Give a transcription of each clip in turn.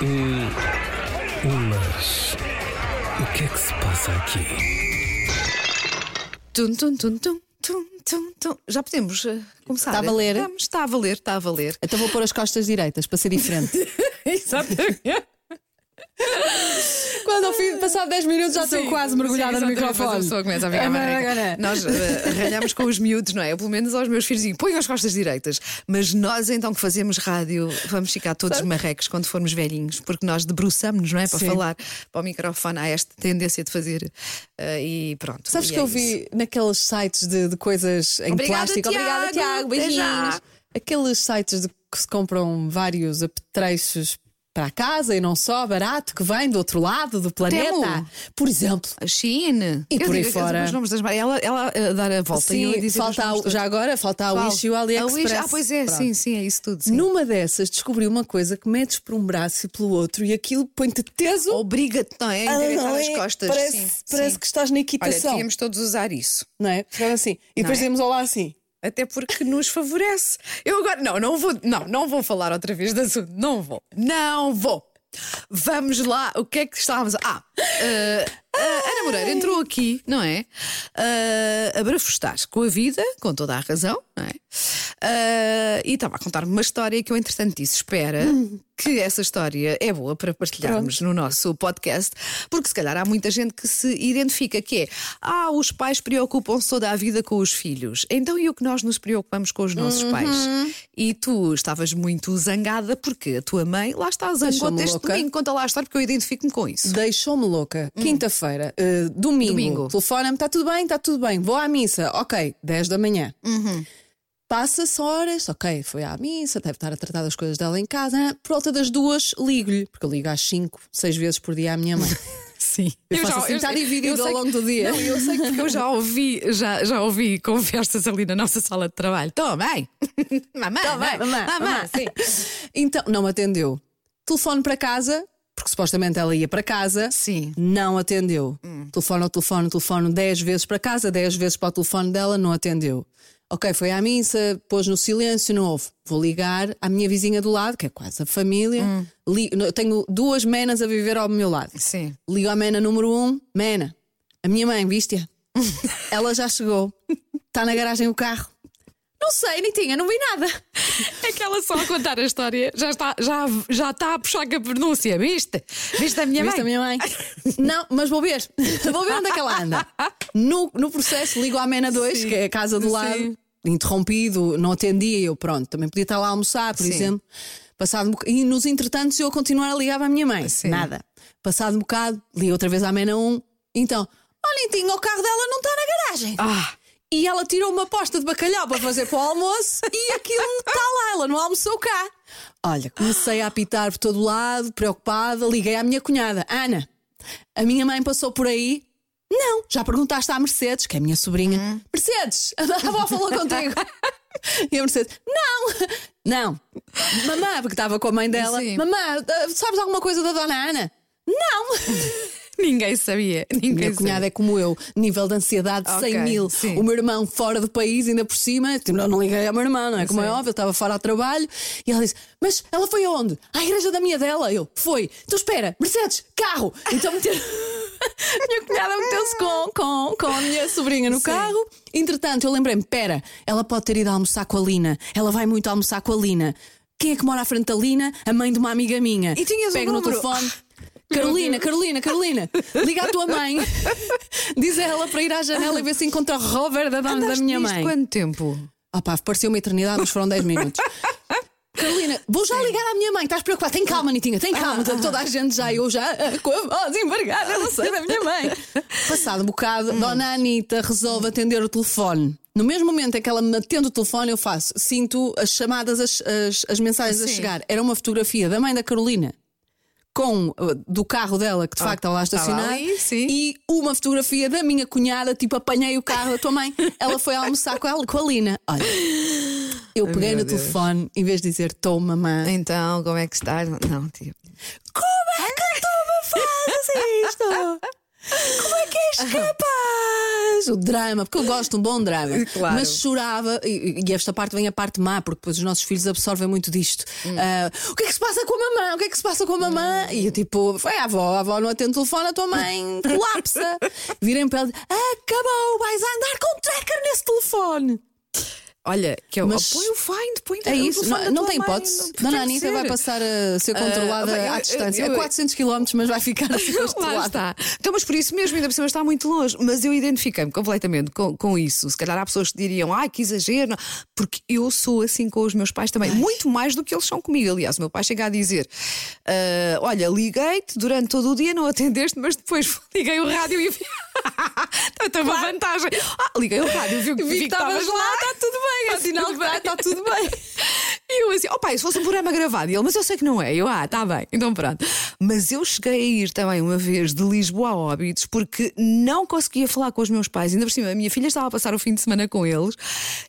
Hum, mas o que é que se passa aqui? Tum, tum, tum, tum, tum, tum, tum. Já podemos eh, começar? Está a valer? Vamos, está a valer, está a valer. Então vou pôr as costas direitas para ser diferente. Exatamente. Quando ao fim de passar 10 minutos já estou quase mergulhada Sim, no exatamente, microfone. pessoa começa a ficar É. Nós uh, arranhamos com os miúdos, não é? Eu, pelo menos aos meus filhos digo, põe as costas direitas. Mas nós, então, que fazemos rádio, vamos ficar todos marrecos quando formos velhinhos, porque nós debruçamos, não é? Para Sim. falar para o microfone. Há esta tendência de fazer uh, e pronto. Sabes E que é eu isso. vi naqueles sites de, de coisas em Obrigada, plástico? Obrigada, Tiago. Tiago. Até Beijinhos. Aqueles sites de que se compram vários apetrechos para a casa e não só, barato, que vem do outro lado do planeta. Temo. Por exemplo. A Shein. E Eu por aí fora. Os nomes das. Ela, ela uh, dar a volta e Sim, dizer falta a- já agora falta a? Wish e o A AliExpress. Ah, pois é, Pronto. sim, sim, é isso tudo. Sim. Numa dessas descobri uma coisa que metes por um braço e pelo outro e aquilo põe-te teso. Obriga-te, não é? A Ah, endireitar não as é? costas. Parece, sim, parece sim. que estás na Olha, equitação. devíamos todos usar isso. Não é? Ficava assim. E depois é? temos ao lá assim. Até porque nos favorece. Eu agora, não, não vou, não, não vou falar outra vez de assunto. Não vou. Não vou. Vamos lá, o que é que estávamos a. Ah, a Ana Moreira entrou aqui, não é? Eh, a barafustar com a vida, com toda a razão, não é? Eh, e estava a contar-me uma história que eu, entretanto, disse: espera que essa história é boa para partilharmos no nosso podcast, porque se calhar há muita gente que se identifica que é: ah, os pais preocupam-se toda a vida com os filhos, então e o que nós nos preocupamos com os nossos pais? E tu estavas muito zangada porque a tua mãe, lá está, zangou Deixou-me este domingo. Conta lá a história porque eu identifico-me com isso. Deixou-me louca. Quinta-feira, eh, domingo, Domingo. telefona-me, está tudo bem, está tudo bem. Vou à missa, ok, 10 da manhã. Uhum. Passa-se horas, ok, foi à missa, deve estar a tratar das coisas dela em casa. Por volta das duas, ligo-lhe, porque eu ligo às 5, 6 vezes por dia à minha mãe. Sim. Eu faço assim, está dividido ao longo do dia. Não, eu sei que eu já ouvi, já, já ouvi conversas ali na nossa sala de trabalho. Mãe! Mamãe! Mamãe, mamãe, mamãe. mamãe, sim. Então, não me atendeu. Telefone para casa, porque supostamente ela ia para casa. Sim. Não atendeu. Telefone ao telefone, telefone 10 vezes para casa, 10 vezes para o telefone dela, não atendeu. Ok, foi à missa, pôs no silêncio, não houve. Vou ligar à minha vizinha do lado, que é quase a família. Li- eu tenho duas menas a viver ao meu lado. Sim. Ligo à Mena número um, Mena, a minha mãe, viste-a? Ela já chegou. Está na garagem o carro. Não sei, Nitinha, não vi nada. É que ela só a contar a história já está, já, já está a puxar com a pronúncia, viste? Viste a minha Viste a mãe? minha mãe? Não, mas vou ver. Vou ver onde é que ela anda. No, no processo, ligo à Mena 2, Sim. que é a casa do Sim. lado, interrompido, não atendia. Eu, pronto, também podia estar lá a almoçar, por Sim. exemplo. Passado um E nos entretantos, eu a continuar a ligar à minha mãe. Sim. Nada. Passado um bocado, ligo outra vez à Mena 1. Então, olha, Nitinha, o carro dela não está na garagem. Ah, E ela tirou uma posta de bacalhau para fazer para o almoço e aquilo está lá, ela não almoçou cá. Olha, comecei a apitar por todo lado, preocupada, liguei à minha cunhada, Ana. A minha mãe passou por aí. Não, já perguntaste à Mercedes, que é a minha sobrinha. Mercedes, a avó falou contigo. E a Mercedes, não, não. Mamã, porque estava com a mãe dela. Sim. Mamã, sabes alguma coisa da dona Ana? Não. ninguém sabia. Ninguém Minha cunhada é como eu, nível de ansiedade de 100 Ok, mil. sim. O meu irmão fora do país, ainda por cima. Tipo, não, não liguei ao meu irmão, não é? Como é Sim. óbvio, eu estava fora ao trabalho. E ela disse: Mas ela foi aonde? À igreja da minha dela. Eu, foi. Então espera, Mercedes, carro. Então meter... minha cunhada meteu-se com, com, com a minha sobrinha no Sim. carro. Entretanto, eu lembrei-me: Pera, ela pode ter ido almoçar com a Lina. Ela vai muito almoçar com a Lina. Quem é que mora à frente da Lina? A mãe de uma amiga minha. E tinhas Pego no número. telefone. Carolina, Carolina, Carolina, liga à tua mãe. Diz a ela para ir à janela e ver se encontra o rover da dona da minha mãe. quanto tempo? Ah pá, pareceu uma eternidade, mas foram 10 minutos. Carolina, vou já ligar à minha mãe, estás preocupada? Tem calma, Nitinha, tem calma. Toda a gente já, eu já, ah, com a voz embargada, não sei da minha mãe. Passado um bocado, Dona Anitta resolve atender o telefone. No mesmo momento em que ela me atende o telefone, eu faço, sinto as chamadas, as, as, as mensagens a Sim. chegar. Era uma fotografia da mãe da Carolina com uh, do carro dela, que de facto estava lá estava estacionado, e uma fotografia da minha cunhada, tipo, apanhei o carro da tua mãe, ela foi almoçar com, ela, com a Lina. Olha, eu peguei no Deus. tem em vez de dizer estou mamãe. Então, como é que estás? Não, tio. Como é que tu me fazes isto? Como é que és capaz? O drama, porque eu gosto de um bom drama. Claro. Mas chorava, e, e esta parte vem a parte má, porque depois os nossos filhos absorvem muito disto. Hum. Ah, o que é que se passa com a mamã? O que é que se passa com a mamã? E eu tipo, foi a avó, a avó não atende o telefone, a tua mãe colapsa. Virem para ela, acabou, vais andar com um tracker nesse telefone. Olha, que é o. Mas- põe o find, põe É o isso, não, não tem mãe, hipótese. não- Dona Anitta vai passar a ser controlada bem, eu- à distância. eu- a 400 km, mas vai ficar a ser Lá controlada. está. Então, mas por isso mesmo, ainda por cima está muito longe. Mas eu identifiquei-me completamente com, com isso. Se calhar há pessoas que diriam, ai, que exagero. Porque eu sou assim com os meus pais também. Muito mais do que eles são comigo. Aliás, o meu pai chega a dizer: "Ah, Olha, liguei-te durante todo o dia, não atendeste, mas depois liguei o rádio e vi. Então, tem uma vantagem. Ah, liguei o rádio, vi, Vi que estavas lá, está tudo bem, sinal que está está tudo bem. E eu assim, ó pai, se fosse um programa gravado, e ele, mas eu sei que não é. Eu, ah, tá bem, então pronto. Mas eu cheguei a ir também uma vez de Lisboa a Óbidos porque não conseguia falar com os meus pais. Ainda por cima, a minha filha estava a passar o fim de semana com eles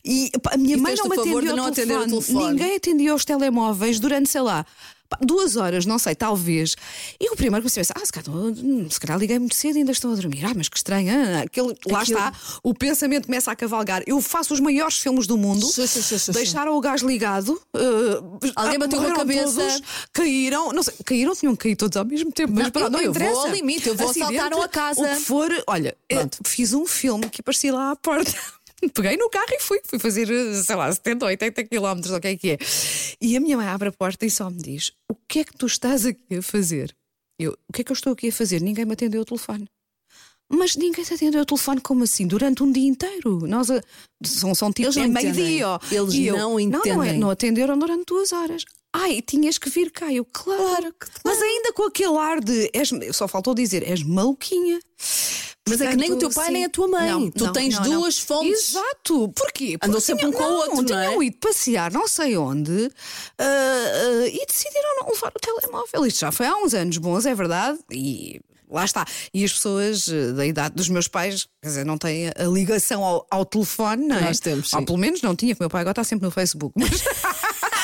e a minha E mãe não me atendia atender o telefone. Ninguém atendia aos telemóveis durante, sei lá. Duas horas, não sei, talvez. E o primeiro comecei a pensar: ah, se calhar, hum, se calhar liguei muito cedo e ainda estou a dormir. Ah, mas que estranho. ah, Aquele, lá Aquilo- está, o pensamento começa a cavalgar. Eu faço os maiores filmes do mundo, Sim, sim, sim, deixaram o gás ligado. uh, Alguém bateu com a morreram cabeça. todos, caíram, não sei, caíram, tinham que cair todos ao mesmo tempo. Mas Não, pronto, não eu vou interessa. ao limite, eu vou Acidente, assaltaram a casa. O que for, olha, Pronto. fiz um filme que aparecia lá à porta. Peguei no carro e fui. Fui fazer, eh, sei lá, 70 ou 80 quilómetros, o que é que é. E a minha mãe abre a porta e só me diz: O que é que tu estás aqui a fazer? Eu, o que é que eu estou aqui a fazer? Ninguém me atendeu o telefone. Mas ninguém te atendeu o telefone como assim? Durante um dia inteiro. Nós a- são, são tipo Eles não é entendem. meio-dia. Eles E eu, não Não, não, é, entendem. não atenderam durante duas horas. Ai, tinhas que vir cá. Eu, claro, Mas ainda com aquele ar de. És, só faltou dizer, és maluquinha. Mas é que nem o teu Portanto, pai sim. nem a tua mãe. Não, Tu não, tens não, duas fontes. Exato. Porquê? Porque Andam sempre um com o outro, não é? Tinham ido passear, não sei onde, ah, ah, e decidiram não levar o telemóvel. Isto já foi há uns anos bons, é verdade. E. Lá está. E as pessoas eh, da idade dos meus pais, quer dizer, não têm a ligação ao, ao telefone, não é? Nós temos, sim. Ou pelo menos não tinha, que o meu pai agora está sempre no Facebook. Mas...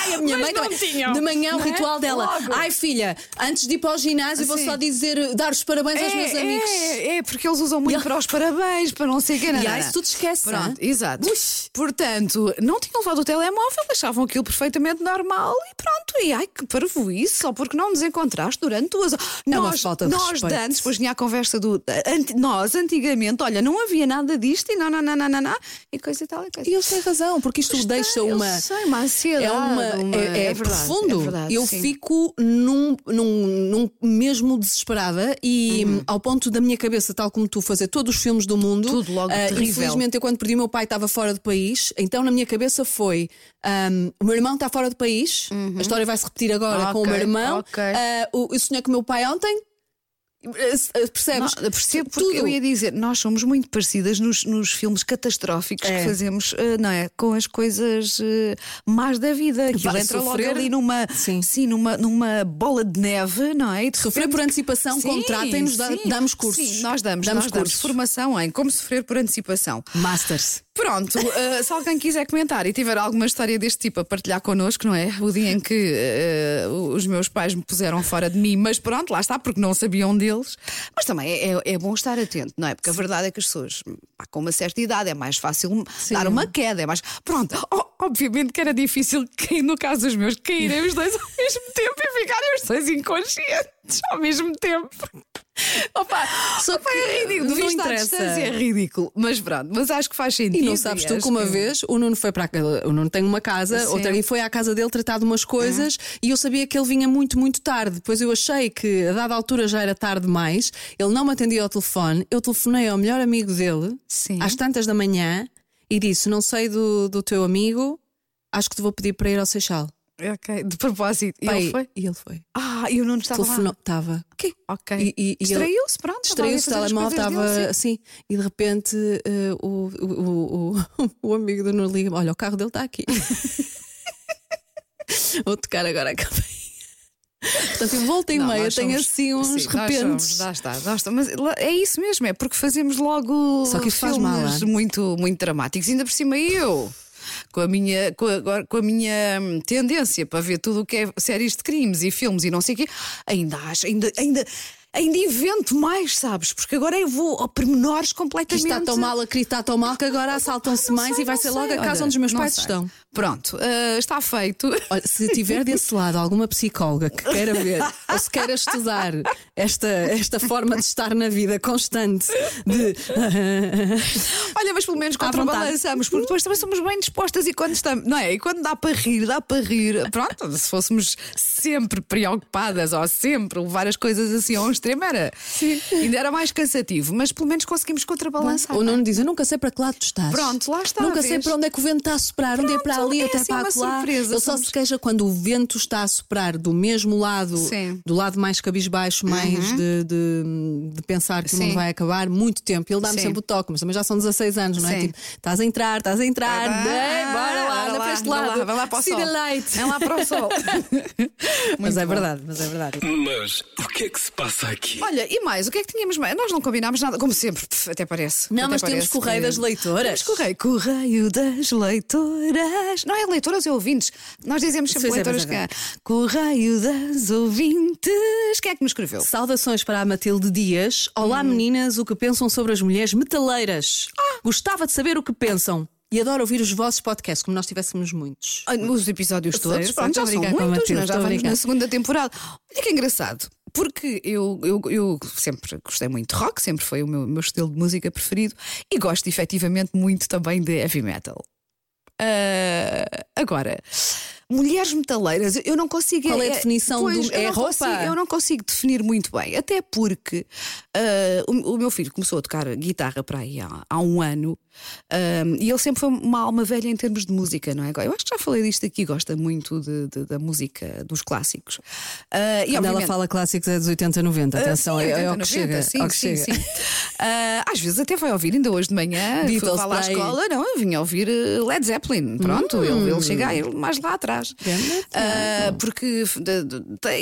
Ai, a minha Mas mãe não também. tinham, De manhã o não é? ritual dela. Logo. Ai, filha, antes de ir para o ginásio, vou Sim. só dizer, dar os parabéns aos meus amigos. É, é, porque eles usam muito para os parabéns, para não sei o que. E aí, se tu te esqueces. Pronto, hã? exato. Portanto, não tinham levado o telemóvel, achavam aquilo perfeitamente normal e pronto. E ai, que parvoíce, só porque não nos encontraste durante duas horas. É uma nós, falta de nós respeito. de antes, depois vinha a conversa do. anti- nós, antigamente, olha, não havia nada disto e não, não, não, não, não, não, e coisa e tal. E, coisa. E eles têm razão, porque isto Pois deixa tem, eu uma. sei, uma ansiedade, É, uma, uma- é, é é verdade, profundo. é verdade, eu sim. fico num, num, num mesmo desesperada e Uhum. hum, ao ponto da minha cabeça, tal como tu, fazer todos os filmes do mundo. Tudo logo ah, terrível. Infelizmente, eu quando perdi o meu pai estava fora do país, então na minha cabeça foi: hum, o meu irmão está fora do país, a história vai se repetir agora com o Uhum. Meu irmão. ok. Ah, o, eu sonhei com o meu pai ontem. Ah, Percebes? Não, percebo porque Tudo. eu ia dizer, nós somos muito parecidas nos, nos filmes catastróficos É. que fazemos, eh, não é? Com as coisas eh, más da vida. Aquilo Vai entra logo sofrer. ali numa, Sim. numa, numa bola de neve, não é? E de Sofrer por antecipação, contratem-nos, sim. damos cursos. Sim, nós damos, Damos nós damos cursos. formação em como sofrer por antecipação. Masters. Pronto, eh, se alguém quiser comentar e tiver alguma história deste tipo a partilhar connosco, não é? O dia em que eh, os meus pais me puseram fora de mim, mas pronto, lá está, porque não sabiam deles. Mas também é, é- é bom estar atento, não é? Porque a verdade é que as pessoas pá, com uma certa idade é mais fácil dar uma queda, é mais. Pronto, obviamente que era difícil que, no caso dos meus, caírem os dois ao mesmo tempo e ficarem os dois inconscientes ao mesmo tempo. Opa, Só Opa, é ridículo, não à interessa. é ridículo. Mas pronto, mas acho que faz sentido. E não sabes tu que uma que- vez o Nuno foi para a casa, o Nuno tem uma casa, Sim. outra e foi à casa dele tratar de umas coisas e eu sabia que ele vinha muito, muito tarde. Depois eu achei que a dada altura já era tarde demais, ele não me atendia ao telefone, eu telefonei ao melhor amigo dele Sim. às tantas da manhã e disse: Não sei do, do teu amigo, acho que te vou pedir para ir ao Seixal. Ok, de propósito. E Pai, ele foi? E ele foi. Ah, e o Nuno estava Telefonou, lá. estava. Ok, ok. E- e- Distraiu-se, pronto. Distraiu-se, o telemóvel estava assim e de repente eh, o, o, o, o, amigo do Nuno liga olha, o carro dele está aqui. Vou tocar agora a campainha. Portanto, em volta e Não, meia nós tenho somos- assim uns sim, nós repentes. somos, lá está, lá está. Mas é isso mesmo, é porque fazemos logo Só que faz mal, é? muito, muito dramáticos. Ainda por cima eu. Com a, minha, com, a, com a minha hum, tendência para ver tudo o que é séries de crimes e filmes e não sei o quê, ainda acho, ainda, ainda, ainda invento mais, sabes? Porque agora eu vou a pormenores completamente. está tão mal, a querida está tão mal que agora assaltam-se mais sei, e vai ser sei. logo a casa Olha, onde os meus pais sei. estão. Pronto, ah, está feito. Olha, se tiver desse lado alguma psicóloga que queira ver ou se queira estudar esta, esta forma de estar na vida constante de Olha, mas pelo menos contrabalançamos, porque depois também somos bem dispostas e quando estamos, não é? E quando dá para rir, dá para rir. Pronto, se fôssemos sempre preocupadas ou sempre levar as coisas assim a um extremo, era. Ainda era mais cansativo, mas pelo menos conseguimos contrabalançar. o Nuno diz: Eu nunca sei para que lado tu estás. Pronto, lá está, Nunca sei para onde é que o vento está a soprar, onde é para Pronto, ali, é até assim para lá. surpresa, Ele só somos- se queixa quando o vento está a soprar do mesmo lado, Sim. do lado mais cabisbaixo, mais de, de, de pensar que o mundo Sim. vai acabar muito tempo. Ele dá-me Sim. sempre o toque, mas também já são 16 anos, não é? Sim. Tipo, estás a entrar, estás a entrar, Vai, bem, bora lá, vai anda para este vai lado. lá, vai lá para o See sol. light. Vai lá para o sol. Mas é bom. verdade, mas é verdade. Mas o que é que se passa aqui? Olha, e mais, o que é que tínhamos mais? Nós não combinámos nada, como sempre, pff, até parece. Não, Até mas temos parece correio que- das leitoras. Temos correio. Correio das leitoras. Não é leitoras, é ouvintes. Nós dizemos sempre Pois é, leitoras é. cá. Correio das ouvintes. Quem é que nos escreveu? Saudações para a Matilde Dias. Olá Hum. meninas, o que pensam sobre as mulheres metaleiras? Ah. Gostava de saber o que pensam. E adoro ouvir os vossos podcasts, como nós tivéssemos muitos. Ah, Os episódios todos, pronto, já são brincar com a muitos, Matilde, nós já vamos na segunda temporada. Olha que engraçado, porque eu, eu, eu sempre gostei muito de rock, sempre foi o meu, meu estilo de música preferido e gosto efetivamente muito também de heavy metal. Ah, agora, mulheres metaleiras, eu não consigo. Qual é a definição pois, do- eu é não roupa? consigo- eu não consigo definir muito bem, até porque ah, o, o meu filho começou a tocar guitarra para aí há, há um ano ah, e ele sempre foi uma alma velha em termos de música, não é? Eu acho que já falei disto aqui, gosta muito de- de- da música dos clássicos. E Quando ela fala clássicos é dos 80, 90. Atenção, ah, sim, é, é 80, ao que 90, chega. Sim, ao que sim, chega. sim. Ah, às vezes até vai ouvir, ainda hoje de manhã, fui Beatles lá à para aí. escola, não, eu vinha ouvir eh, Led Zeppelin. Pronto, ele, ele chega aí mais lá atrás. Grande Ah, porque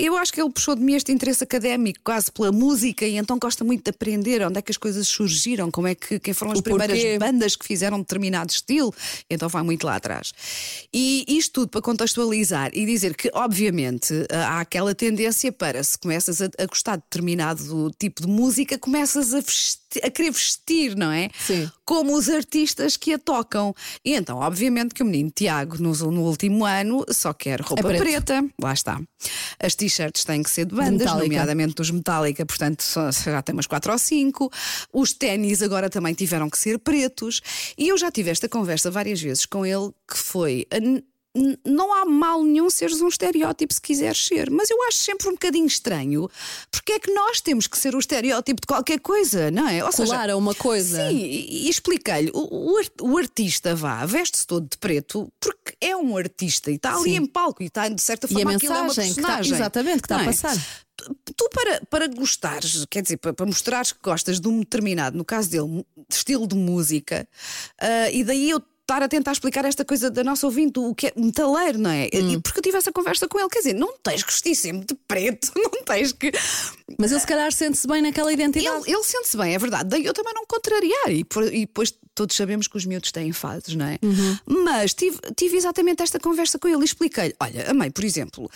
eu acho que ele puxou de mim este interesse académico, quase pela música, e então gosta muito de aprender onde é que as coisas surgiram, como é que quem foram as O primeiras porquê. bandas que fizeram determinado estilo, então vai muito lá atrás. E isto tudo para contextualizar e dizer que, obviamente, há aquela tendência para se começas a, a gostar de determinado tipo de música, começas a, vesti- a querer vestir, não é? Sim. Como os artistas que a tocam. E então, obviamente, que o menino Tiago, no, no último ano, só quer roupa preto. preta. Lá está. As t-shirts têm que ser de bandas, nomeadamente dos Metallica, portanto só- já tem umas 4 ou 5. Os ténis agora também tiveram que ser pretos. E eu já tive esta conversa várias vezes com ele, que foi. Não há mal nenhum seres um estereótipo se quiseres ser, mas eu acho sempre um bocadinho estranho porque é que nós temos que ser o estereótipo de qualquer coisa, não é? Ou Colar a uma coisa. Sim, e expliquei-lhe: o, o ar- o artista vá, veste-se todo de preto porque é um artista e está ali Sim. em palco e está de certa E a forma é mensagem que está- exatamente, que está a é? passar. Tu- Tu, para, para gostares, quer dizer, para, para mostrares que gostas de um determinado, no caso dele, estilo de música, ah, e daí eu estar a tentar explicar esta coisa da nossa ouvinte, o que é metaleiro, não é? Hum. E porque eu tive essa conversa com ele, quer dizer, não tens que vestir sempre de preto, não tens que. Mas ele se calhar sente-se bem naquela identidade. Ele, ele sente-se bem, é verdade. Daí eu também não contrariar. E, por- e depois todos sabemos que os miúdos têm fases, não é? Mas tive, tive exatamente esta conversa com ele e expliquei-lhe: olha, a mãe, por exemplo,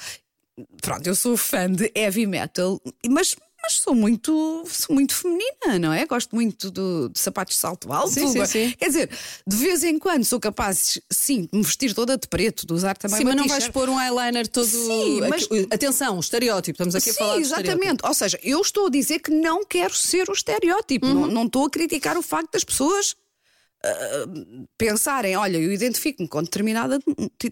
pronto, eu sou fã de heavy metal, mas. Mas sou muito, sou muito feminina, não é? Gosto muito do- de sapatos de salto alto. Sim, sim, sim. Quer dizer, de vez em quando sou capaz, sim, de me vestir toda de preto, de usar também Sim, mas não vais pôr um eyeliner todo. Sim, mas- Atenção, estereótipo. Estamos aqui a falar estereótipo. exatamente. Ou seja, eu estou a dizer que não quero ser o estereótipo. Uhum. Não, não estou a criticar o facto das pessoas pensarem: olha, eu identifico-me com determinado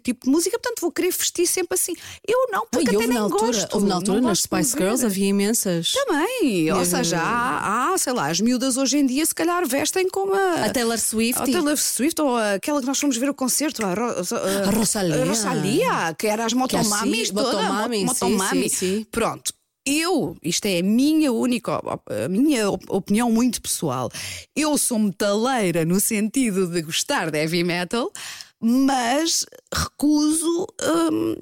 tipo de música, portanto vou querer vestir sempre assim. Eu não, porque E até nem altura, gosto. houve na altura nas Spice. Girls havia imensas. Também, ou seja, há, há, sei lá, as miúdas hoje em dia se calhar vestem como a, A Taylor Swift. a Taylor Swift ou aquela que nós fomos ver o concerto, a, Ro- a- A Rosalía. a Rosalía, que era as motomamis assim, toda, motomami, mo- sim, motomami. sim, sim. Pronto. Eu, isto é a minha única, a minha op- opinião muito pessoal. Eu sou metaleira no sentido de gostar de heavy metal, mas recuso. hum,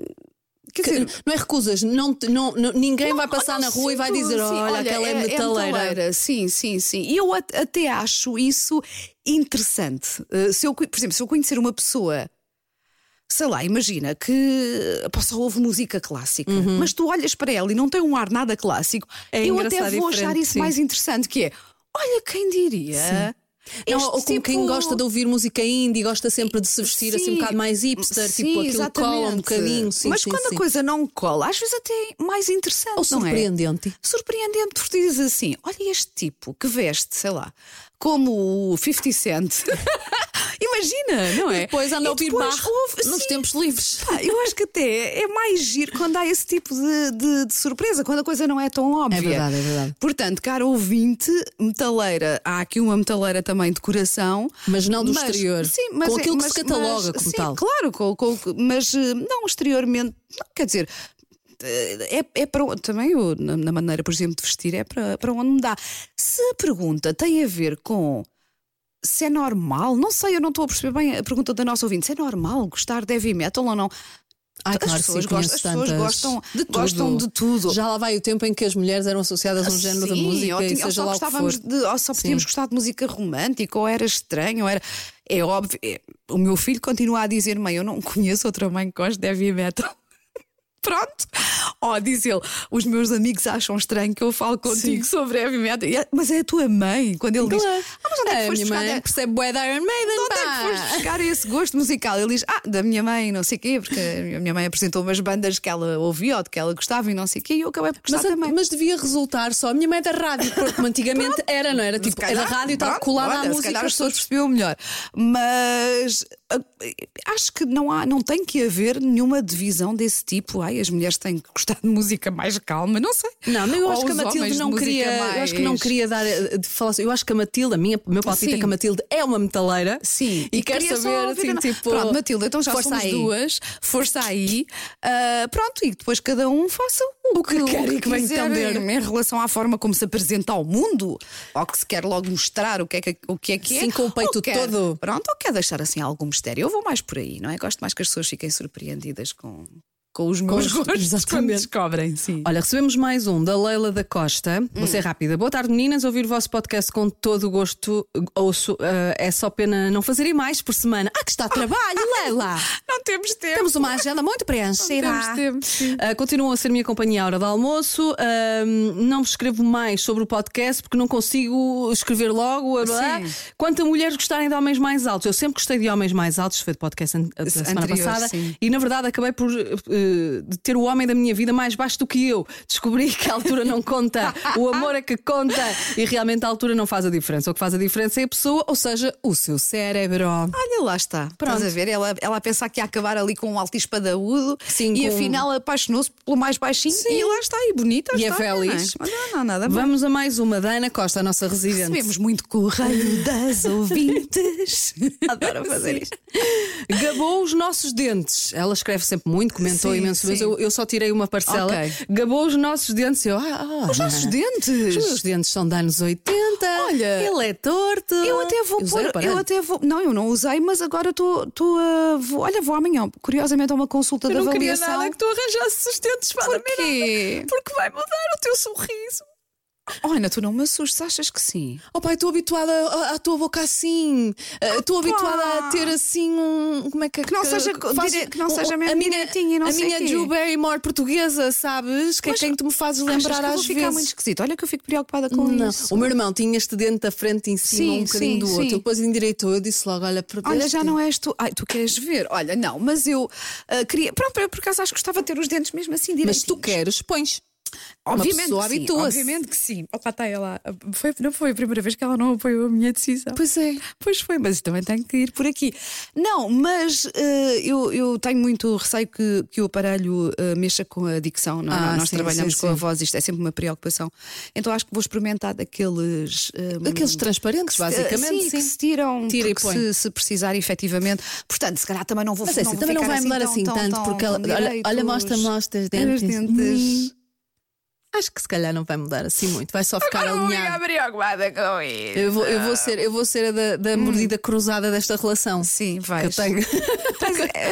quer dizer, Não é recusas, não, não, não- ninguém vai não, passar não na rua e vai dizer: sim, olha, aquela é, metaleira. Sim, sim, sim. E eu at- até acho isso interessante. Uh, se eu, por exemplo, se eu conhecer uma pessoa sei lá, imagina que pá, só ouve música clássica, mas tu olhas para ela e não tem um ar nada clássico, É eu até vou achar isso sim. mais interessante, que é, olha quem diria. Não, este ou como quem tipo- gosta de ouvir música indie, gosta sempre de se vestir assim um Sim, bocado mais hipster, sim, tipo aquilo exatamente. cola um bocadinho. Sim, Mas sim, quando sim. a coisa não cola, às vezes até é mais interessante. Ou não é? surpreendente. surpreendente, porque dizes assim: olha este tipo que veste, sei lá, como o 50 Cent. Imagina, não é? E depois anda a ouvir ouve- nos sim. tempos livres. Eu acho que até é mais giro quando há esse tipo de, de- de surpresa, quando a coisa não é tão óbvia. É verdade, é verdade. Portanto, caro ouvinte, metaleira, há aqui uma metaleira também de coração. Mas não do exterior. Sim, mas Com é- aquilo que mas- se cataloga mas- como sim, tal. Claro, com, com- mas eh, não exteriormente. Não, quer dizer. eh, É, é para também eu, na, na maneira, por exemplo, de vestir, é para, para onde me dá. Se a pergunta tem a ver com se é normal, não sei, eu não estou a perceber bem a pergunta da nossa ouvinte. Se é normal gostar de heavy metal ou não? Ai, As claro, pessoas sim, gostam- as pessoas gostam- de tudo. gostam de tudo. Já lá vai o tempo em que as mulheres eram associadas a um género da Sim, música ou, e tinha- ou só gostávamos de, ou só podíamos Sim. gostar de música romântica, ou era estranho, ou era. É óbvio. é- o meu filho continua a dizer: mãe, eu não conheço outra mãe que goste de heavy metal. Pronto. Ó, diz ele, os meus amigos acham estranho que eu falo contigo sobre heavy metal. É- Mas é a tua mãe, quando ele diz: Claro. ah, mas onde é que a foste minha buscar? mãe percebe bué da Iron Maiden, De onde é que foste buscar esse gosto musical? Ele diz: Ah, da minha mãe, não sei o quê, porque a minha mãe apresentou umas bandas que ela ouvia ou de que ela gostava e não sei o quê, e eu acabei por gostar Mas, também. mas devia resultar só. A minha mãe é da rádio, porque antigamente era, não era? Tipo, é calhar, da rádio e estava colada à música. Se calhar as pessoas percebeu melhor. Mas acho que não, há, não tem que haver nenhuma divisão desse tipo. Ai, as mulheres têm que gostar de música mais calma, não sei. Não, eu Ou acho que a Matilde não queria. Eu acho que não mais- queria dar eh, de falar assim. Eu acho que a Matilde, a minha, o meu palpite é que a Matilde é uma metaleira. Sim, E, quer queria só saber assim, tipo. Pronto, Matilde, então já força somos aí. duas, força aí. Ah, pronto, e depois cada um faça o, O que quer e que bem entender. em relação à forma como se apresenta ao mundo, ou que se quer logo mostrar o que é que, o que, é, que é. Sim, com o peito ou quer- todo. Pronto, ou quer deixar assim algum mistério. Eu vou mais por aí, não é? Gosto mais que as pessoas fiquem surpreendidas com, com os meus os- gostos exatamente. descobrem, sim. Olha, recebemos mais um da Leila da Costa. Vou Hum. ser rápida. Boa tarde, meninas. Ouvir o vosso podcast com todo o gosto. Ouço. eh, é só pena não fazerem mais por semana. Ah, que está a trabalho, Leila! Não temos tempo. Temos uma agenda muito preenchida. Não temos tempo. Ah, continuam a ser minha companhia à hora do almoço. Ah, não vos escrevo mais sobre o podcast porque não consigo escrever logo. blá. Quanto a mulheres gostarem de homens mais altos, eu sempre gostei de homens mais altos. Foi de podcast an- da semana passada. sim. E na verdade acabei por de ter o homem da minha vida mais baixo do que eu. Descobri que a altura não conta, o amor é que conta. E realmente a altura não faz a diferença. O que faz a diferença é a pessoa, ou seja, o seu cérebro. Olha, lá está. Pronto. Estás a ver? Ela, ela a pensar que ia acabar ali com um alto espadaúdo Sim, e com- afinal apaixonou-se pelo mais baixinho e lá está, e bonita. E é está, feliz. Não, é? Olha, não, nada bom. Vamos a mais uma da Ana Costa, a nossa residente. Recebemos muito correio das ouvintes. Adoro fazer isto. Gabou os nossos dentes. Ela escreve sempre muito, comentou Imenso, mas sim. eu, eu só tirei uma parcela. Ok. Gabou os nossos dentes. Eu, ah, ah, Os nossos Ana, dentes. Os meus dentes são de anos 80. Olha, ele é torto. Eu até vou pôr, eu até vou. Não, eu não usei, mas agora estou a. Vou, olha, vou amanhã, curiosamente, a uma consulta Eu de não queria avaliação. nada que tu arranjasses os dentes para a Porquê? Porque vai mudar o teu sorriso. Oh, Ana, tu não me assustes, achas que sim? Oh pai, estou habituada à, à tua boca assim. Ah, Estou habituada a ter assim um. Como é que Que não seja- dire- que não seja mesmo a minha, e não A sei minha quê. Drew Barrymore portuguesa, sabes? Que é Mas quem tu me fazes lembrar que às vou ficar vezes. muito esquisito. Olha que eu fico preocupada com Não. isso. O meu irmão tinha este dente da frente em cima, Sim, um bocadinho sim, do outro. sim. Depois endireitou. Eu disse logo: Olha, Olha, já não és tu. Ai, tu queres ver? Olha, não, mas eu ah, queria. Pronto, eu por acaso acho que gostava de ter os dentes mesmo assim direitinhos. Mas tu queres, pões. Obviamente pessoa que sim, habitua-se. Obviamente que sim. Opa, está ela. Foi, não foi a primeira vez que ela não apoiou a minha decisão. Pois é. Pois foi, mas também tenho que ir por aqui. Não, mas eh, eu, eu tenho muito receio que, que o aparelho eh, mexa com a dicção. Não é? Ah, Nós sim, trabalhamos sim, com a sim. voz, isto é sempre uma preocupação. Então acho que vou experimentar daqueles. eh, Aqueles transparentes, basicamente. Sim, sim. que se tiram Tira e põe. se, se precisar efetivamente. Portanto, se calhar também não vou Mas é não assim, vou também não vai assim mudar tão, assim tão, tanto, tão, porque ela. tão Olha, olha mostra-me lá os teus Os dentes. dentes. Hum. Acho que se calhar não vai mudar assim muito. Vai só ficar Agora alinhado. preocupada com isso. Eu vou, eu vou ser, eu vou ser a da, da mordida cruzada desta relação. Sim, Que eu tenho.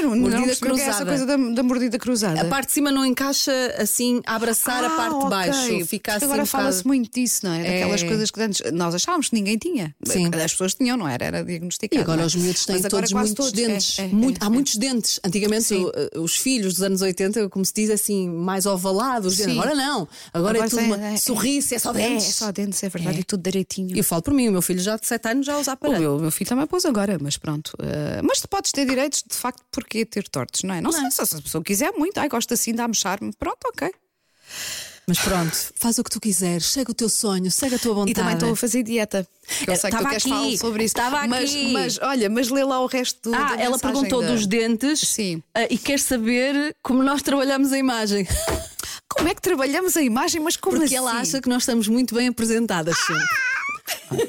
Um Mordida o é essa cruzada. coisa da, da mordida cruzada. A parte de cima não encaixa assim a abraçar a Ah, parte de ok. baixo. Fica assim. Agora um fala-se muito disso, não é? Daquelas É. coisas que antes nós achávamos que ninguém tinha. Sim. As pessoas tinham, não era? Era diagnosticado. E agora é? os miúdos têm todos muitos todos. É, dentes. é, Muito- é, há é. muitos dentes. Antigamente o- eh, os filhos dos anos 80, como se diz assim, mais ovalados. Agora não. Agora, é Agora tudo tem- uma é- sorriso, é só dentes. É, é só dentes, é verdade, É. e tudo direitinho. Eu falo por mim, o meu filho já de 7 anos já usa O aparelho. meu, meu filho também pôs agora, mas pronto. Eh, mas tu podes ter direitos, de facto, porque ter tortos, não é? Não, sei se se a pessoa quiser muito, ai, gosta assim de amechar-me, pronto, ok. Mas pronto, faz o que tu quiseres, segue o teu sonho, segue a tua vontade. E também estou a fazer dieta. Eu sei que tu queres aqui, falar sobre isso. estava mas, aqui. mas olha, mas lê lá o resto do. Ah, ela perguntou da- dos dentes Sim. ah, e quer saber como nós trabalhamos a imagem. Como é que trabalhamos a imagem, mas como Porque assim? ela acha que nós estamos muito bem apresentadas sempre.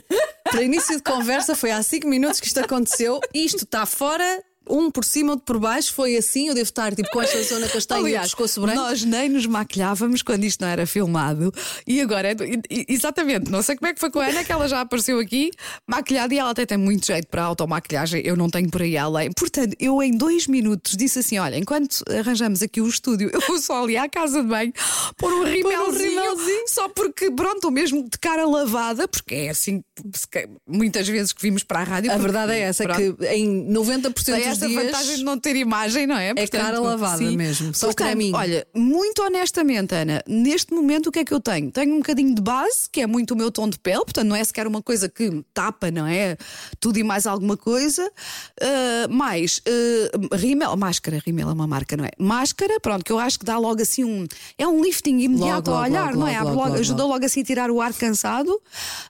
Para início de conversa, foi há 5 minutos que isto aconteceu. Isto está fora, um por cima, outro por baixo. Foi assim. Eu devo estar tipo, com esta zona castanha e pescoço branco. nós nem nos maquilhávamos quando isto não era filmado. E agora, é exatamente, não sei como é que foi com a Ana, que ela já apareceu aqui, maquilhada, e ela até tem muito jeito para a automaquilhagem. Eu não tenho por aí além. Portanto, eu em dois minutos disse assim: olha, enquanto arranjamos aqui o estúdio, eu vou só ali à casa de banho pôr um rimelzinho, rimelzinho. só porque, pronto, mesmo de cara lavada, porque é assim, muitas vezes que vimos para a rádio. A porque, verdade é essa, pronto, que em 90% tem dos essa dias. vantagem de não ter imagem, não é? É cara lavada mesmo, só Portanto, creminho. Olha, muito honestamente, Ana, neste momento o que é que eu tenho? Tenho um bocadinho de base, que é muito o meu tom de pele, portanto não é sequer uma coisa que me tapa, não é? Tudo e mais alguma coisa. Ah, mais ah, rímel, máscara, rímel é uma marca, não é? Máscara, pronto, que eu acho que dá logo assim um. É um lifting imediato Logo, ao olhar, logo, não é? logo, logo, logo- logo, ajudou logo assim a tirar o ar cansado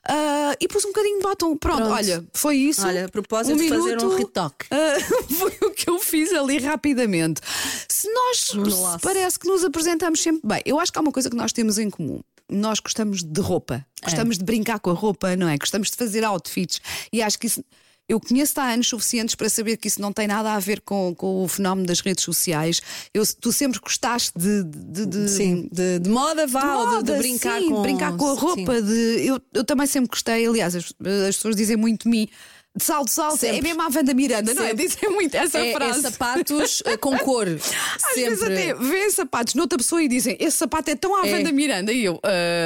Ah, e pus um bocadinho de batom. Pronto, Pronto. olha, foi isso. Olha, a propósito de fazer um retoque. Ah, foi o que eu fiz ali rapidamente. Se nós se parece que nos apresentamos sempre bem, eu acho que há uma coisa que nós temos em comum. Nós gostamos de roupa, gostamos de brincar com a roupa, não é? Gostamos de fazer outfits. E acho que isso. Eu conheço há anos suficientes para saber que isso não tem nada a ver com, com o fenómeno das redes sociais. Eu, tu sempre gostaste de. de, de- Sim, de, de moda, vá, de- moda, de, brincar sim, com brincar com a roupa. De, eu, eu também sempre gostei, aliás, as, as pessoas dizem muito de mim. De salto, salto, é Sempre. mesmo a Wanda Miranda, não é? Sempre. Dizem muito essa É, é frase. sapatos eh, com cor. Às vezes Sempre. até vêem sapatos noutra pessoa e dizem esse sapato é tão à É. Wanda Miranda. E eu,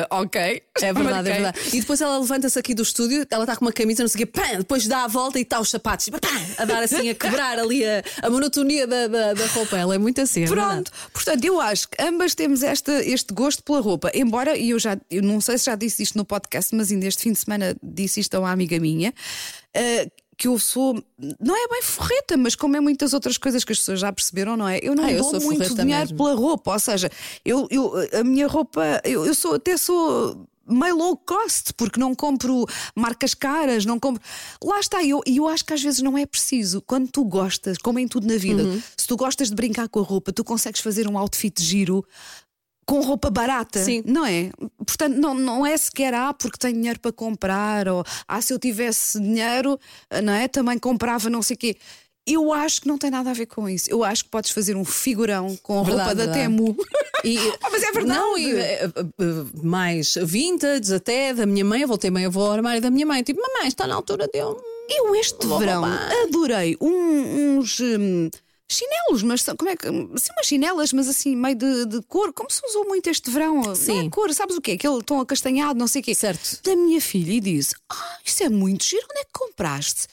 "Ah, ok. É verdade, Marquei. é verdade. E depois ela levanta-se aqui do estúdio, ela está com uma camisa, não sei o quê, pã, depois dá a volta e está os sapatos, tipo, pã, a dar assim, a quebrar ali a, a monotonia da, da, da roupa. Ela é muito assim, é. Pronto, portanto, eu acho que ambas temos esta, este gosto pela roupa. Embora, e eu já, eu não sei se já disse isto no podcast, mas ainda este fim de semana disse isto a uma amiga minha. Ah, que eu sou, não é bem forreta, mas como é muitas outras coisas que as pessoas já perceberam, não é? Eu não Ah, eu dou muito dinheiro mesmo. pela roupa, ou seja, eu, eu, a minha roupa, eu, eu sou até sou meio low cost, porque não compro marcas caras, não compro. Lá está, e eu, eu acho que às vezes não é preciso. Quando tu gostas, como em tudo na vida, Uhum. se tu gostas de brincar com a roupa, tu consegues fazer um outfit giro com roupa barata, Sim. não é? Portanto, não, não é sequer ah, porque tenho dinheiro para comprar, ou ah, se eu tivesse dinheiro, não é? Também comprava não sei o quê. Eu acho que não tem nada a ver com isso. Eu acho que podes fazer um figurão com a Verdade, roupa da. Temu. E, Ah, mas é verdade. Não, e, eh, eh, mais vintage até da minha mãe. Eu voltei meio, vou ao armário da minha mãe. Tipo, mamãe, está na altura de eu. Eu este verão roubar. adorei um- uns hum, chinelos, mas são, como é que. Assim, umas chinelas, mas assim, meio de, de cor, como se usou muito este verão. É Sim. cor, sabes o quê? Aquele tom acastanhado, não sei o quê. Certo. Da minha filha e disse: Ah, isso é muito giro, onde é que compraste?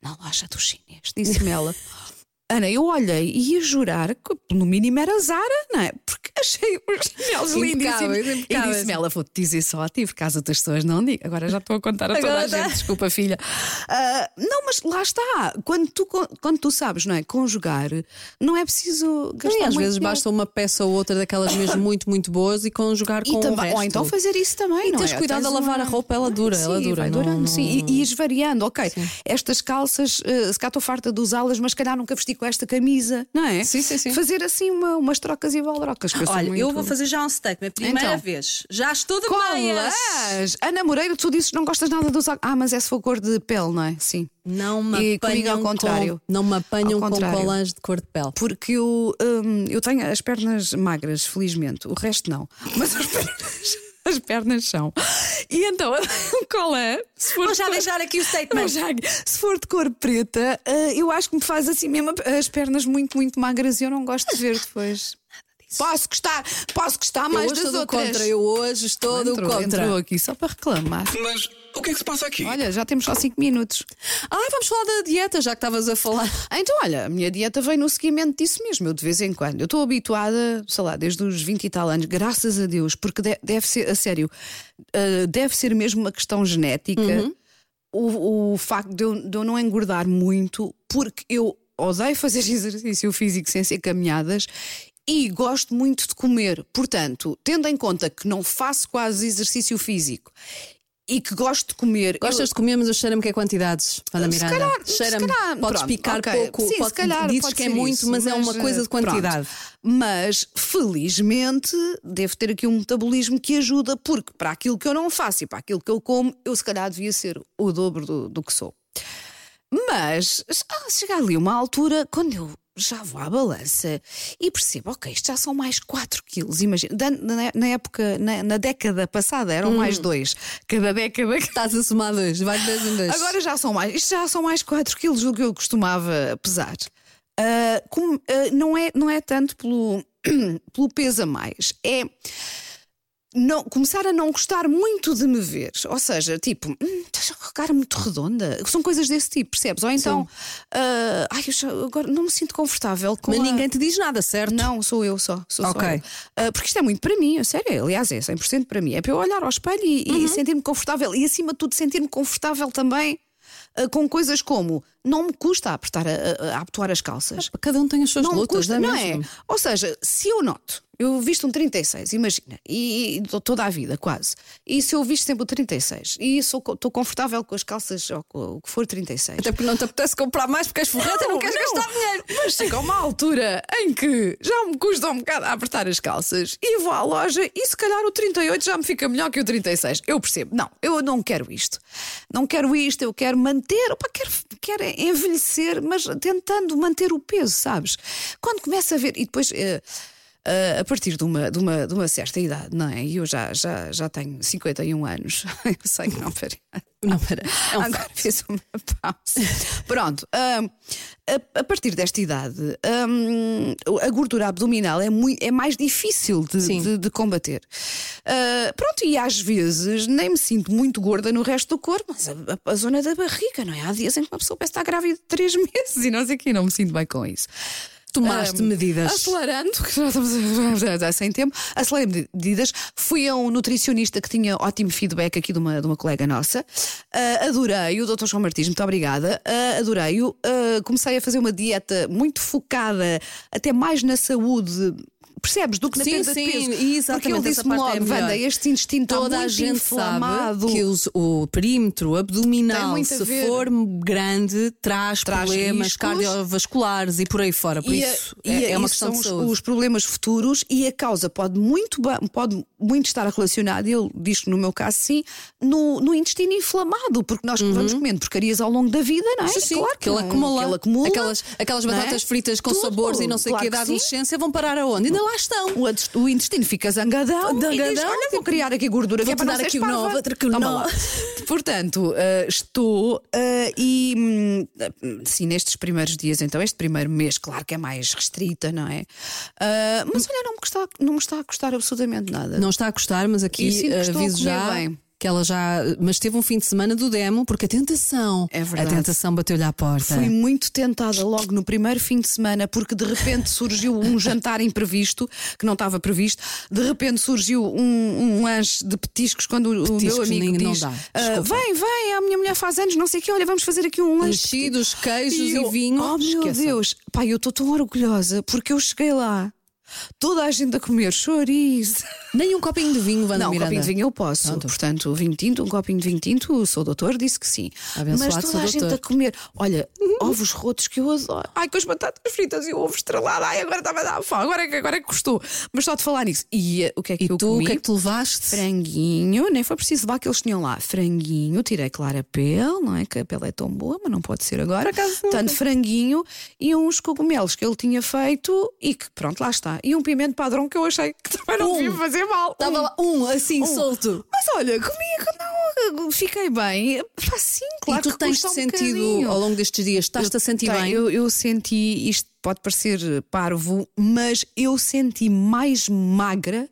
Na loja do chinês, disse-me ela. Ana, eu olhei e ia jurar que no mínimo era Zara, não é? Porque achei os chinelos lindíssimos. E disse-me ela, vou-te dizer só a ti, por caso outras pessoas não digam. Agora já estou a contar a toda Agora a tá. gente, desculpa, filha. Ah, não, mas lá está. Quando tu, quando tu sabes, não é? Conjugar, não é preciso gastar E às vezes dinheiro. basta uma peça ou outra daquelas mesmo muito, muito boas e conjugar E com o resto. ou então fazer isso também, E não tens é? cuidado Tens a lavar uma- a roupa, ela dura, sim, ela dura, Vai não- durando, não- sim. E, e ires variando, ok. Estas calças, eh, se cá estou farta de usá-las, mas se calhar nunca vesti com esta camisa, não é? Sim, sim, sim. Fazer assim uma- umas trocas e sou Olha, muito- eu vou fazer já um statement. Primeira Então. vez. Já estou de meias. Ana Moreira, tu dizes que não gostas nada de usar. Ah, mas é se for cor de pele, não é? Sim. Não me E comigo ao contrário. com, não me apanham com colãs de cor de pele. Porque eu, hum, eu tenho as pernas magras, felizmente. O resto não. Mas as pernas. As pernas são. E então, qual é? Se for Vou já de cor- deixar aqui o statement. Já- se for de cor preta, eh, eu acho que me faz assim mesmo as pernas muito, muito magras e eu não gosto de ver depois. Posso gostar, posso gostar Eu mais hoje das estou outras. contra, eu hoje estou do contra. entrou aqui só para reclamar. Mas o que é que se passa aqui? Olha, já temos só 5 minutos. Ai, vamos falar da dieta, já que estavas a falar. Então, olha, a minha dieta vem no seguimento disso mesmo, eu de vez em quando. Eu estou habituada, sei lá, desde os 20 e tal anos, graças a Deus, porque de- deve ser, a sério, uh, deve ser mesmo uma questão genética o, o facto de eu, de eu não engordar muito, porque eu odeio fazer exercício físico sem ser caminhadas. E gosto muito de comer, portanto, tendo em conta que não faço quase exercício físico e que gosto de comer. eu- Gostas de comer, mas eu cheiro-me que é quantidades, Ana Se Miranda. calhar, se Cheira-me. calhar, Podes pronto, picar ok. pouco, Sim, pode- se calhar dizes que é muito, isso, mas, é uma coisa de pronto. quantidade. Mas, felizmente, devo ter aqui um metabolismo que ajuda, porque para aquilo que eu não faço e para aquilo que eu como, eu se calhar devia ser o dobro do, do que sou. Mas ah, chega ali uma altura quando eu já vou à balança e percebo, ok, isto já são mais 4 quilos. Imagina, na, na época, na, na década passada eram mais 2. Cada década Estás a somar dois, vai de dois em dois. Agora já são mais, isto já são mais 4 quilos do que eu costumava pesar. Ah, como, ah, não, é, não é tanto pelo, pelo peso a mais, é não, começar a não gostar muito de me ver. Ou seja, tipo, hum, estás com a cara muito redonda. São coisas desse tipo, percebes? Ou então, ah, ai, eu já- agora não me sinto confortável com. Mas a- ninguém te diz nada, certo? não, sou eu só. Sou só Ok. eu. Ah, porque isto é muito para mim, a sério. Aliás, é 100% para mim. É para eu olhar ao espelho e, Uhum. e sentir-me confortável. E acima de tudo, sentir-me confortável também ah, com coisas como não me custa apertar a, a, a abotoar as calças. Cada um tem as suas Não lutas, custa, não não é? é? Ou seja, se eu noto, eu visto um 36, imagina, e, e toda a vida quase, e se eu visto sempre o 36 e estou confortável com as calças ou com o que for 36. Até porque não te apetece comprar mais porque és forreta e não queres gastar dinheiro. Mas chega a uma altura em que já me custa um bocado a apertar as calças e vou à loja e se calhar o 38 já me fica melhor que o 36. Eu percebo. Não, eu não quero isto. Não quero isto, eu quero manter, opa, quero, quero envelhecer, mas tentando manter o peso, sabes? Quando começa a ver. E depois. eh, eh, a partir de uma, de, uma, de uma certa idade, não é? E eu já, já, já tenho 51 anos. Eu sei que não, peraí. Não, pera. É um Agora facto. fiz uma pausa. Pronto, hum, a, a partir desta idade, hum, a gordura abdominal é, mui- é mais difícil de, de- de combater. Ah, pronto, e às vezes nem me sinto muito gorda no resto do corpo, mas a, a- a zona da barriga, não é? Há dias em que uma pessoa parece estar grávida de 3 meses e não sei o que, não me sinto bem com isso. Tomaste Ahm, medidas. Acelerando, que já estamos sem tempo, acelerei medidas. Fui a um nutricionista que tinha ótimo feedback aqui de uma, de uma colega nossa. Ah, adorei o Dr. João Martins, muito obrigada. Ah, Adorei-o. Ah, comecei a fazer uma dieta muito focada até mais na saúde. Percebes? Do que na Sim, perda sim, de peso. exatamente, Porque ele disse-me é logo, melhor. Wanda, este intestino está Toda muito a gente inflamado. sabe que os- o perímetro abdominal, a se for grande, traz, Traz problemas riscos. cardiovasculares e por aí fora. Por E a- isso, e é, é uma questão são de os- saúde. Os, problemas futuros e a causa pode muito, pode muito estar relacionada, ele diz no meu caso sim, no, no intestino inflamado, porque nós vamos comendo porcarias ao longo da vida, não é? Sim, sim, claro que ele acumula, acumula, aquelas, aquelas não é? batatas fritas com Tudo, sabores e não sei o claro que da que sim. adolescência vão parar aonde? Ainda lá estão. O, o intestino fica zangadão, e diz, Zangadão, olha, vou criar aqui gordura que é vou-te para não dar aqui o parva." nó, vou-te dar aqui o lá. Portanto, ah, estou ah, e hum, sim, nestes primeiros dias, então, este primeiro mês, claro que é mais restrita, não é? Ah, mas olha, não me, está, não me está a custar absolutamente nada. Não está a gostar, mas aqui a aviso já bem. Que ela já. Mas teve um fim de semana do demo, porque a tentação. É verdade. A tentação bateu-lhe à porta. Fui muito tentada logo no primeiro fim de semana, porque de repente surgiu um jantar imprevisto, que não estava previsto. De repente surgiu um, um lanche de petiscos quando o- o meu Petiscos amigo nem- não diz: dá, "Ah, desculpa." Vem, vem, a minha mulher faz anos, não sei o quê, olha, vamos fazer aqui um lanche. Enchidos, queijos e, eu, vinho. Oh meu Esqueçam. Deus, pai, eu estou tão orgulhosa porque eu cheguei lá. Toda a gente a comer chouriço. Nem um copinho de vinho, Vanda Não, um Miranda. copinho de vinho eu posso. Pronto. Portanto, vinho tinto, um copinho de vinho tinto, o seu doutor disse que sim. Abençoado Mas toda a gente doutor. a comer. Olha, ovos rotos que eu adoro. Ai, com as batatas fritas e o ovo estrelado. Ai, agora estava a dar fome. Agora é que, agora é que custou. Mas só de falar nisso. E eh, o que é que E eu tu, comi? o que é que tu levaste? Franguinho, nem foi preciso levar que eles tinham lá. Franguinho, tirei claro a pele, não é? Que a pele é tão boa, mas não pode ser agora. Portanto, franguinho e uns cogumelos que ele tinha feito e que, pronto, lá está. Ah, e um pimento padrão que eu achei que também não Um. devia fazer mal. Estava Um. lá um assim solto. Mas olha, comi, não, fiquei bem. Pá, sim, claro e tu que tens um sentido bocadinho. ao longo destes dias, estás-te a sentir Tem, bem? Eu, eu senti, isto pode parecer parvo, mas eu senti mais magra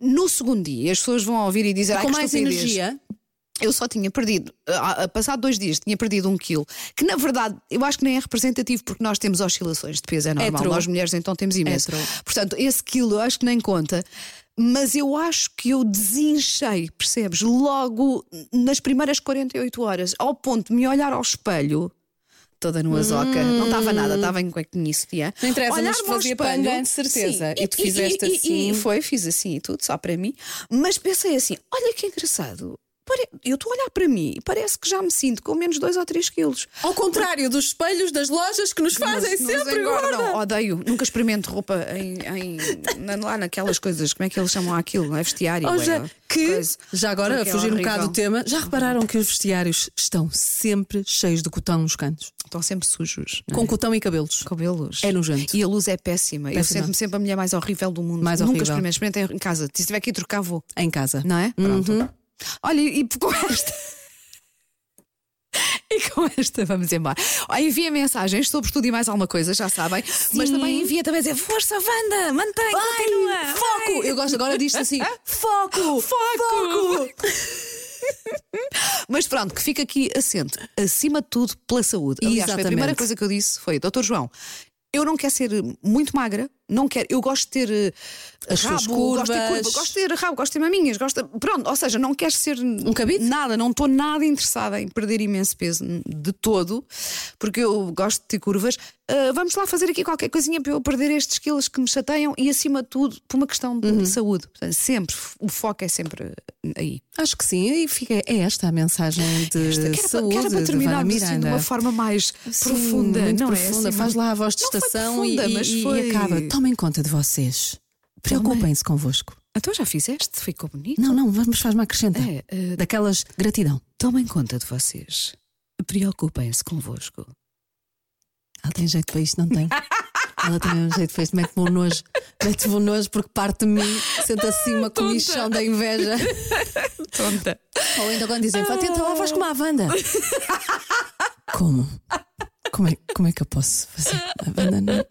no segundo dia. As pessoas vão ouvir e dizer "Ai, Com mais estupidez." energia? Eu só tinha perdido, a, a- passado dois dias, tinha perdido um quilo, que na verdade eu acho que nem é representativo porque nós temos oscilações de peso, é normal. true. Nós mulheres então temos imenso. true. Portanto, esse quilo eu acho que nem conta. Mas eu acho que eu desinchei, percebes? Logo nas primeiras 48 horas, ao ponto de me olhar ao espelho, toda no azoca, não estava nada, estava em cuequinice, tia. Não interessa, mas Olhar-me ao fazia espelho, panga, de certeza. sim, E tu fizeste e- assim. E foi, fiz assim e tudo, só para mim. Mas pensei assim: olha que engraçado. Eu estou a olhar para mim e parece que já me sinto com menos 2 ou 3 quilos. Ao contrário dos espelhos das lojas que nos fazem Nos- nos sempre engordam. gorda. Odeio. Nunca experimento roupa em, em- na- lá naquelas coisas. Como é que eles chamam aquilo? É vestiário? Ou é já, que, coisa. já agora, a é fugir um bocado do tema, já repararam que os vestiários estão sempre cheios de cotão nos cantos? Estão sempre sujos. é? Com cotão e cabelos. cabelos. É nojento. E a luz é péssima. Eu Péssima. sinto-me sempre a mulher mais horrível do mundo. Mais Nunca horrível. experimentei. Experimentei em casa. Se tiver que ir trocar, vou. Em casa. Não é? Pronto. Olha, e com esta. E com esta vamos embora. Ó, Envia mensagens sobre tudo e mais alguma coisa, já sabem. Mas também envia também dizer Força, Wanda, mantém, continua. Foco! vai." Eu gosto agora disto assim. Foco! Foco! Mas pronto, que fica aqui assente, acima de tudo, pela saúde. Aliás, foi a primeira Exatamente. coisa que eu disse foi: Doutor João, eu não quero ser muito magra, não quero, eu gosto de ter eh, As suas rabo, gosto de ter curvas. curva, gosto de ter rabo, gosto de ter maminhas, gosto de- pronto, ou seja, não quero ser um cabide? Nada, não estou nada interessada em perder imenso peso de todo, porque eu gosto de ter curvas. Ah, vamos lá fazer aqui qualquer coisinha para eu perder estes quilos que me chateiam e, acima de tudo, por uma questão de Uhum. saúde. Portanto, sempre, o foco é sempre aí. Acho que sim, e fica, é esta a mensagem de Esta, que era, para- saúde que era para de terminar assim, de uma forma mais Sim, profunda, muito não profunda. é? Assim, Faz lá a voz de estação profunda, e, e- e acaba. Tomem conta de vocês. Preocupem-se convosco. Então já fizeste? Ficou bonito? Não, não, vamos faz uma acrescenta. É, eh, Daquelas gratidão. Tomem conta de vocês. Preocupem-se convosco. Ela tem jeito para isto, não tem? Ela tem um jeito para isto, mete-me um nojo. Mete-me um nojo porque parte de mim, senta assim uma comichão da inveja. Tonta. Ou então quando dizem, "Pá, tenta lá, faz como a Wanda. Como? Como é, como é que eu posso fazer? A Wanda não.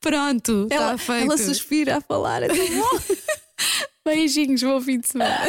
Pronto, Ela, está feito. ela suspira a falar. É tão bom. Beijinhos, bom fim de semana.